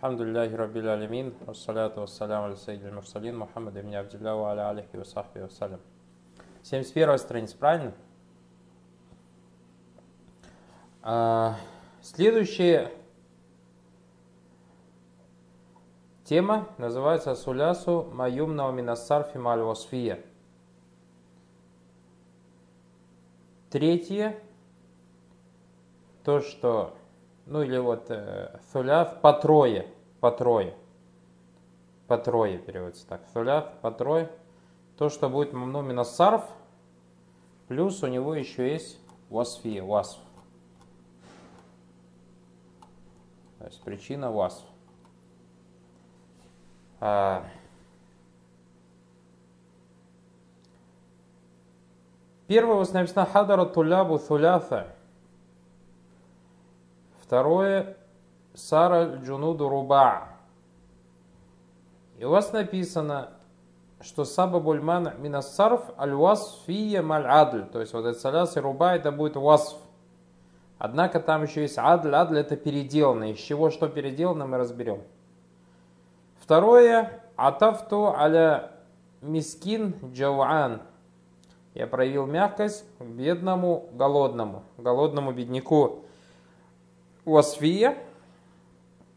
Алхамдулиллахи Раббил Алямин, вассаляту вассаляму аля сайдил мурсалин, Мухаммад ибн Абдилля ва аля алихи ва сахби вассалям. 71 страница, правильно? А, следующая тема называется Сулясу Маюмна Минассарфи Маль Васфия. Третье, то, что ну или вот э, суляв по трое, по трое. По трое переводится так. Суляв по трое. То, что будет мамну минасарф, плюс у него еще есть васфия, васф. То есть причина васф. А, Первое вот написано хадара тулябу thuляфа. Второе Сара Джунуду Руба. И у вас написано, что Саба Бульман Минасарф Аль-Васф Фия Маль Адль. То есть вот это Саляс и Руба это будет Васф. Однако там еще есть Адль. Адль это переделано. Из чего что переделано мы разберем. Второе Атафту аля Мискин Джауан. Я проявил мягкость к бедному голодному, голодному бедняку. Уасфия,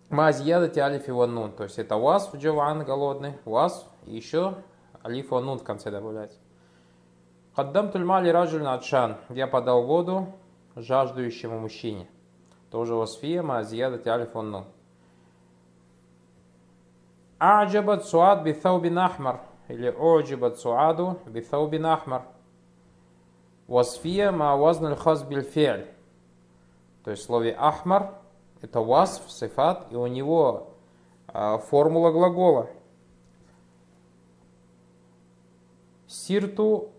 Мазьядати алиф и ваннун. То есть это уасф джаван голодный, уасф и еще алиф ваннун в конце добавлять. Хаддам тульмали раджуль надшан. Я подал воду жаждущему мужчине. Тоже уасфия, мазьядати алиф ваннун. Аджабат суад бithаубин ахмар. Или оджибат суаду бithаубин ахмар. Васфия ма вазналь хаз биль то есть в слове ахмар это васф, сифат, и у него а, формула глагола. Сирту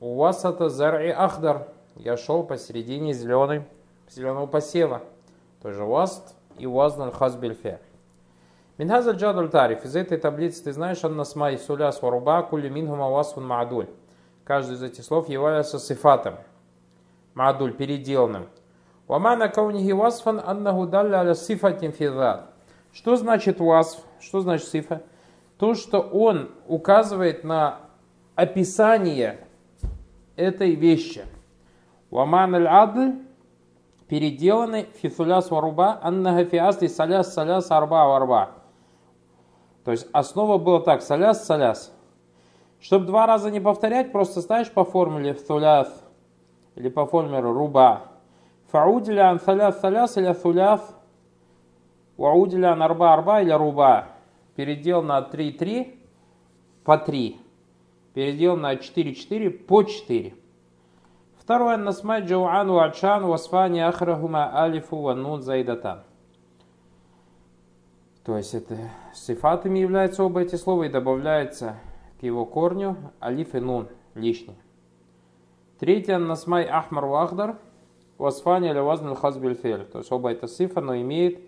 васата зар'i ахдар. Я шел посередине зеленой, зеленого посева. Тоже васт и вазнан хазбельфе. Минхаза джадуль тариф. Из этой таблицы ты знаешь, анна смай суля сваруба кулю минхума васфун маадуль. Каждый из этих слов является сифатом. Маадуль, переделанным. Вамана каунихи васфан аннаху далля сифатин. Что значит васф? Что значит сифа? То, что он указывает на описание этой вещи. Ваман аль адль переделанный фисуляс варуба аннаха фи асли саляс саляс арба варба. То есть основа была так, саляс саляс. Чтобы два раза не повторять, просто ставишь по формуле фитуляс или по формуле руба Фауdiля ан саляс саляс или суляс. Ваудиля ан арба арба или руба. Передел на 3-3 по 3. Передел на 4-4 по 4. Второе. Насмай джауан вачан васфани ахрахума алифу ванун зайдатан. То есть это сифатами являются оба эти слова и добавляется к его корню алиф и нун лишний. Третье. Насмай ахмар вахдар. Васфани или вазн хазбиль фель. То есть оба это сифа, но имеет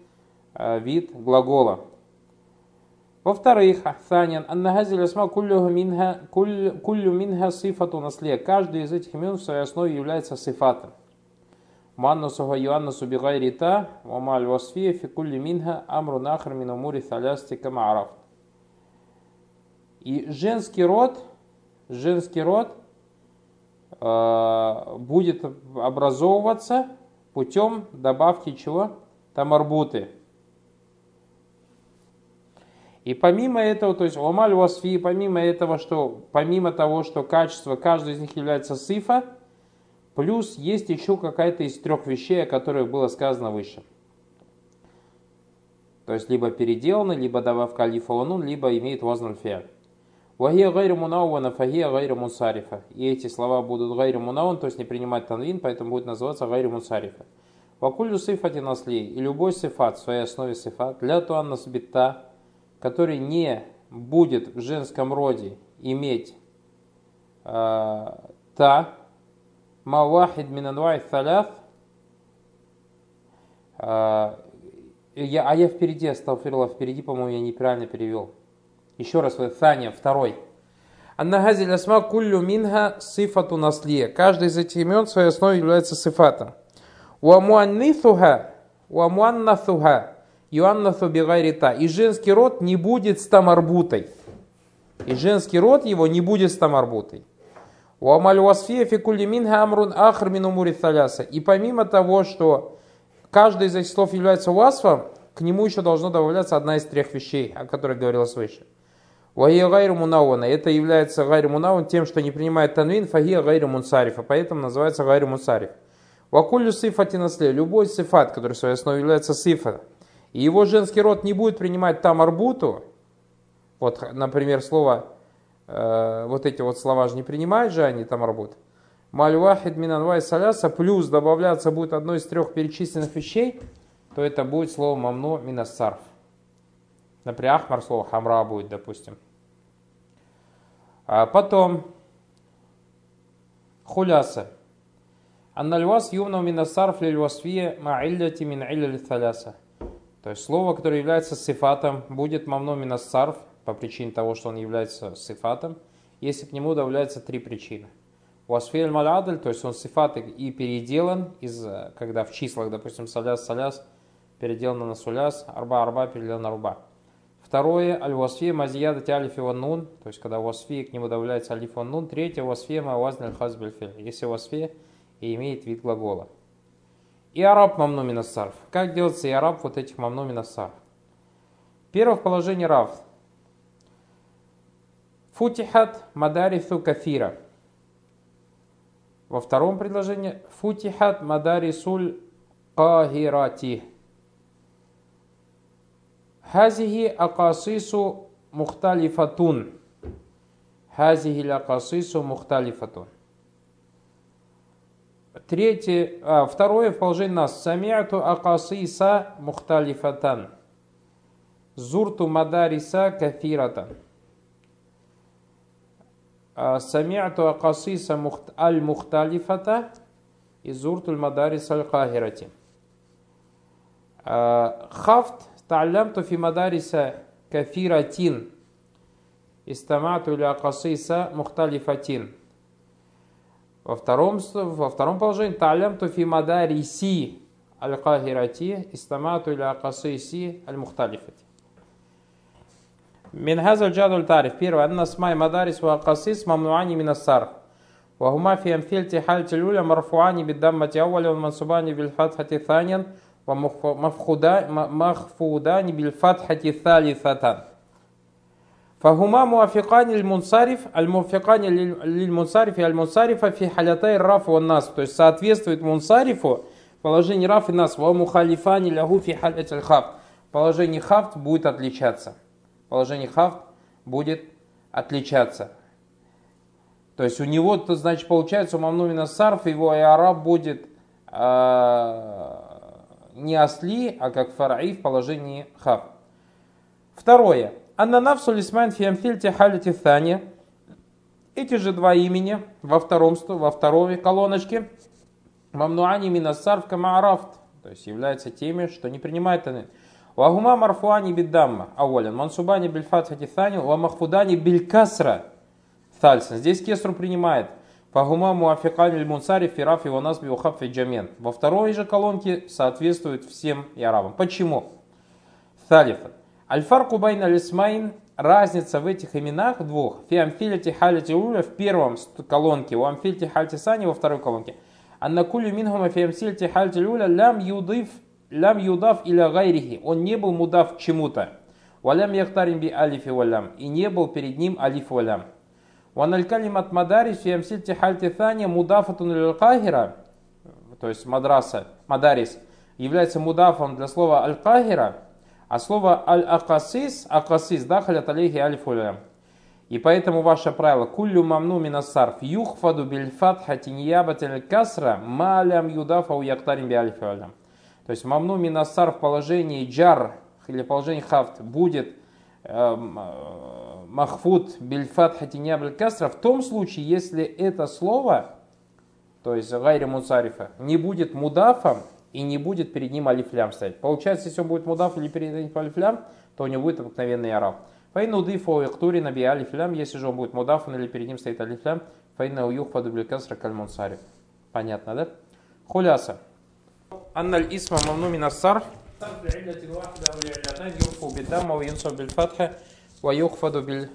э, вид глагола. Во-вторых, Санян, аннахазиль асма куллю минха сифату насле. Каждый из этих имен в своей основе является сифатом. Маннусуха юаннусу бигайрита, вамаль васфия фи кулли минха амру нахр мин умури халясти камараф. И женский род, женский род – будет образовываться путем добавки чего? Тамарбуты. И помимо этого, то есть омаль васфи, помимо этого, что помимо того, что качество каждого из них является сифа, плюс есть еще какая-то из трех вещей, о которых было сказано выше. То есть либо переделано, либо добавка алифа либо имеет вознан фиаль. Вахия гайру мунауана, фахия гайру мусарифа. И эти слова будут гайру мунауан, то есть не принимать танвин, поэтому будет называться гайру мусарифа. Вакулю сифати насли. И любой сифат в своей основе сифат, для туанна сбита, который не будет в женском роде иметь э, та, мавахид минанвай саляф, э, я, а я впереди остал, впереди, по-моему, я неправильно перевел. Еще раз, Таня, второй. Аннахазиль асма куллю минха сифату наслия. Каждый из этих имен в своей основе является сифатом. Уамуаннисуха, уамуаннасуха. юаннасу бигайрита. И женский род не будет с тамарбутой. И женский род его не будет с тамарбутой. Уамаль васфия фикулли минха амрун ахр мин умури И помимо того, что каждый из этих слов является васфом, к нему еще должно добавляться одна из трех вещей, о которых говорилось выше. Вахия гайру. Это является гайру мунаун тем, что не принимает танвин, фахия гайру мунсарифа. Поэтому называется гайру мунсариф. Вакулю сифати насле. Любой сифат, который в своей основе является сифа, и его женский род не будет принимать там арбуту, вот, например, слово, э, вот эти вот слова же не принимают же они там арбут. Мальвахид минанвай саляса плюс добавляться будет одно из трех перечисленных вещей, то это будет слово мамно минассарф. Например, ахмар слово хамра будет, допустим. А потом хуляса. Аннальвас юмна минасарф лильвасфия ма'илляти мин илля таляса. То есть слово, которое является сифатом, будет мамно минасарф по причине того, что он является сифатом, если к нему добавляются три причины. Васфиэль малядль, то есть он сифат и переделан, из, когда в числах, допустим, саляс, саляс, переделано на суляс, арба, арба, переделано на руба. Второе, аль-васфия мазияда алиф нун, то есть когда васфия к нему добавляется алиф нун. Третье, васфия мавазн аль-хазбельфиль, если васфия и имеет вид глагола. И араб мамну минасарф. Как делается и араб вот этих мамну минасарф? Первое в положении рав. Футихат мадарису кафира. Во втором предложении футихат мадарисуль кахирати. Хазихи акасису мухталифатун. Хазихи акасису мухталифатун. Третье, а, второе в положении нас. Самиату акасиса мухталифатан. Зурту мадариса кафиратан. А, самиату акасиса аль-мухталифата и зурту мадариса аль-кахирати. А, хафт تعلمت في مدارس كثيرة استمعت إلى قصيص مختلفة во втором, во втором положении تعلمت في مدارس القاهرة استمعت إلى قصيص المختلفة من هذا الجدول تعرف первое أن اسماء مدارس وقصيص ممنوعان من الصرف وهما في أمثلة حالة الأولى مرفوعان بالضمة أولا ومنصوبان بالفتحة ثانيا ومخفودان بالفتحة الثالثة فهما موافقان للمنصرف الموافقان للمنصرف и المنصرف في حالتي الرفع والنصب то есть соответствует мунсарифу положение раф и нас ва мухалифани лягу фи халят хафт положение хафт будет отличаться положение хафт будет отличаться то есть у него то значит получается у мамнумина сарф его и араб будет э, не осли, а как фараи в положении хаб. Второе. Анна нафсу лисман фиамфильте халити thani. Эти же два имени во, втором, во второй колоночке. Мамнуани минасарф камаарафт. То есть являются теми, что не принимают они. Вагума марфуани биддамма. Ауален. Мансубани бильфатхати thani. Ва махфудани билькасра. Тальсен. Здесь кесру принимает. Фагума муафикан иль мунсари фираф его насби ухаффи джамен. Во второй же колонке соответствует всем и арабам. Почему? Салифа. Альфарку байна лисмайн разница в этих именах двух. Фи халити уля в первом колонке, у амфилити хальти сани во второй колонке. Анна кулю минхума фи амфилити уля лям юдив лям юдав иля гайрихи. Он не был мудав чему-то. Валям яхтарин би алифи валям. И не был перед ним алиф валям. Ваналь калимат мадарис фи амсильти хальти thания мудафатун аль-кахира, то есть мадраса, мадарис, является мудафом для слова аль-кахира, а слово аль-акасис, акасис, дахалят алейхи алифулям. И поэтому ваше правило, куллю мамну минасарф, юхфаду биль фатхати ниябатель касра, малям юдафа у яктарим би алифулям. То есть мамну минасар в положении джар или положении хафт будет эм, махфуд бильфат хатиня касра в том случае, если это слово, то есть гайри муцарифа, не будет мудафом и не будет перед ним алифлям стоять. Получается, если он будет мудаф или перед ним алифлям, то у него будет обыкновенный араб. Файна удифу яктури наби алифлям, если же он будет мудафом или перед ним стоит алифлям, файна уюх паду касра каль муцариф. Понятно, да? Хуляса. Анналь исма мамну минассар صرف العلة الواحدة أو العلتين يرفع بالدم وينصب بالفتحة Ваюхфаду биль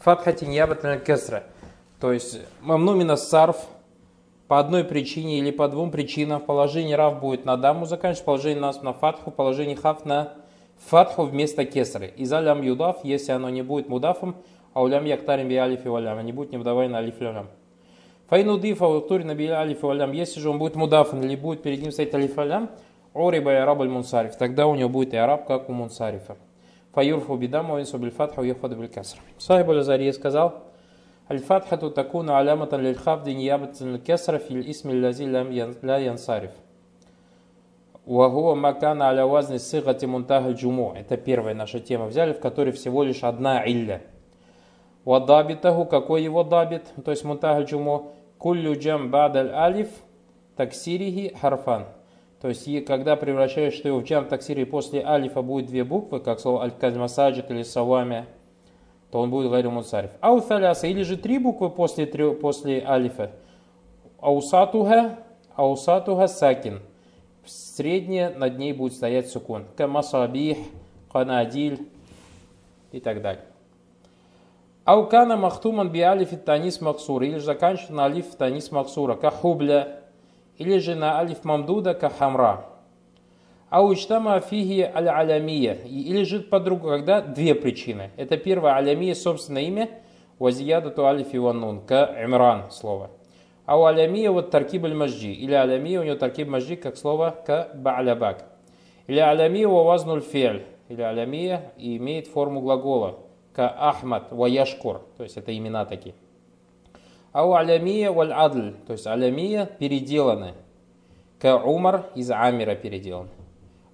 фатхатин ябаталь кесра. То есть мамнумина сарф по одной причине или по двум причинам положение рав будет на даму заканчивать, положение нас на фатху, положение хав на фатху вместо кесры. И за лям юдаф, если оно не будет мудафом, а улям яктарим би алиф и валям, не будет невдавай на алиф лям. Файну дифа уктурин би алиф и валям, если же он будет мудафом или будет перед ним стоять алиф и валям, ориба и араб аль мунсариф, тогда у него будет и араб, как у мунсарифа. Фаюрфу бидаму инсу бильфатху яходу билькаср. Сахиб аль-Азарий сказал, Аль-фатхату такуна аляматан лильхабди ниябатан лькасра фил исми лази ля янсариф. Уагуа макана аля вазни сыгати мунтага джуму. Это первая наша тема взяли, в которой всего лишь одна илля. Вадабитаху, какой его дабит, то есть мунтага джуму, куллю джам бадаль алиф таксирихи харфан. То есть, когда превращаешь что его в джам таксири после алифа будет две буквы, как слово аль-кальмасаджит или савами, то он будет говорить муцариф. Ауталяса, или же три буквы после, после алифа. Аусатуха, аусатуха сакин. Средняя над ней будет стоять сукун. Камасабих, канадиль и так далее. Аукана махтуман би алиф танис максура, или же заканчивается на алиф танис максура, кахубля, или же на алиф мамдуда, кахамра. Аучтама фиги аль алямия, или же по-другому, когда две причины. Это первое, алямия, собственное имя, вазияда ту алиф и ваннун, ка имран слово. А у алямия вот таркиб аль маджи, или алямия у него таркиб маджи, как слово ка ба'лябак. Или алямия у вазнуль фель, или алямия имеет форму глагола, Ка Ахмад ва Яшкур, то есть это имена такие. Ау алямия валь адль, то есть алямия переделаны. Ка Умар из Амира переделан.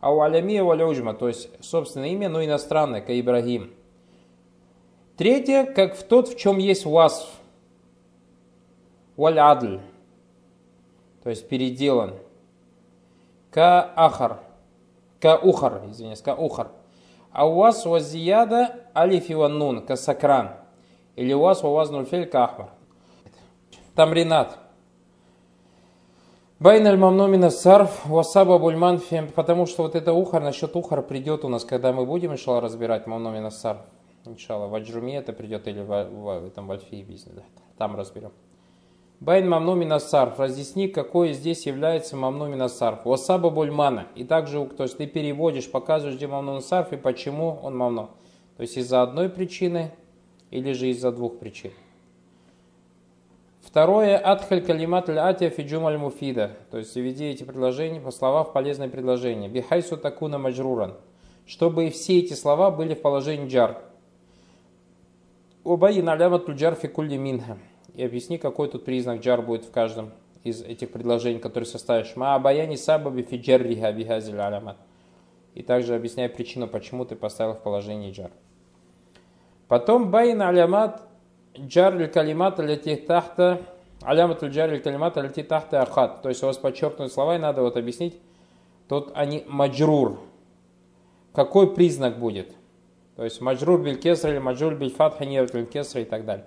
Ау алямия валь уджма, то есть собственное имя, но иностранное, ка Ибрагим. Третье, как в тот, в чем есть васф. Валь адль, то есть переделан. Ка Ахар, ка Ухар, извиняюсь, ка Ухар. А у вас вазияда алиф и ваннун, касакран. Или у вас ваваз фель кахмар. Тамринат. Байн аль мамнумина сарф, васаба бульман потому что вот это ухар, насчет ухар придет у нас, когда мы будем, иншалла, разбирать мамнумина сарф. Иншалла, в Аджруме это придет или в, в, в этом в Альфии бизнес, да, там разберем. Байн мамну минасарф. Разъясни, какой здесь является мамну минасарф. Васаба бульмана. И также, то есть ты переводишь, показываешь, где мамну минасарф и почему он мамну. То есть из-за одной причины или же из-за двух причин. Второе, адхаль калимат атия фиджумаль муфида. То есть введи эти предложения по слова в полезное предложение. Бихайсу такуна маджруран. Чтобы все эти слова были в положении джар. Убаи налямат джар фи кулли минха и объясни, какой тут признак джар будет в каждом из этих предложений, которые составишь. Ма абаяни сабаби фи джарриха бихазиль алямат. И также объясняй причину, почему ты поставил в положении جر. Потом بيّن علامة جر الكلمات التي تحتها علامة جر الكلمات التي تحتها خط. То есть у вас подчеркнутые слова, и надо вот объяснить. Тут они مجرور. Какой признак будет? То есть مجرور بالكسرة или مجرور بالفتحة بالكسرة и так далее.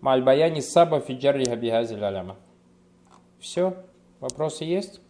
مع البيان سبب الجر بهذه العلامة. Все? Вопросы есть?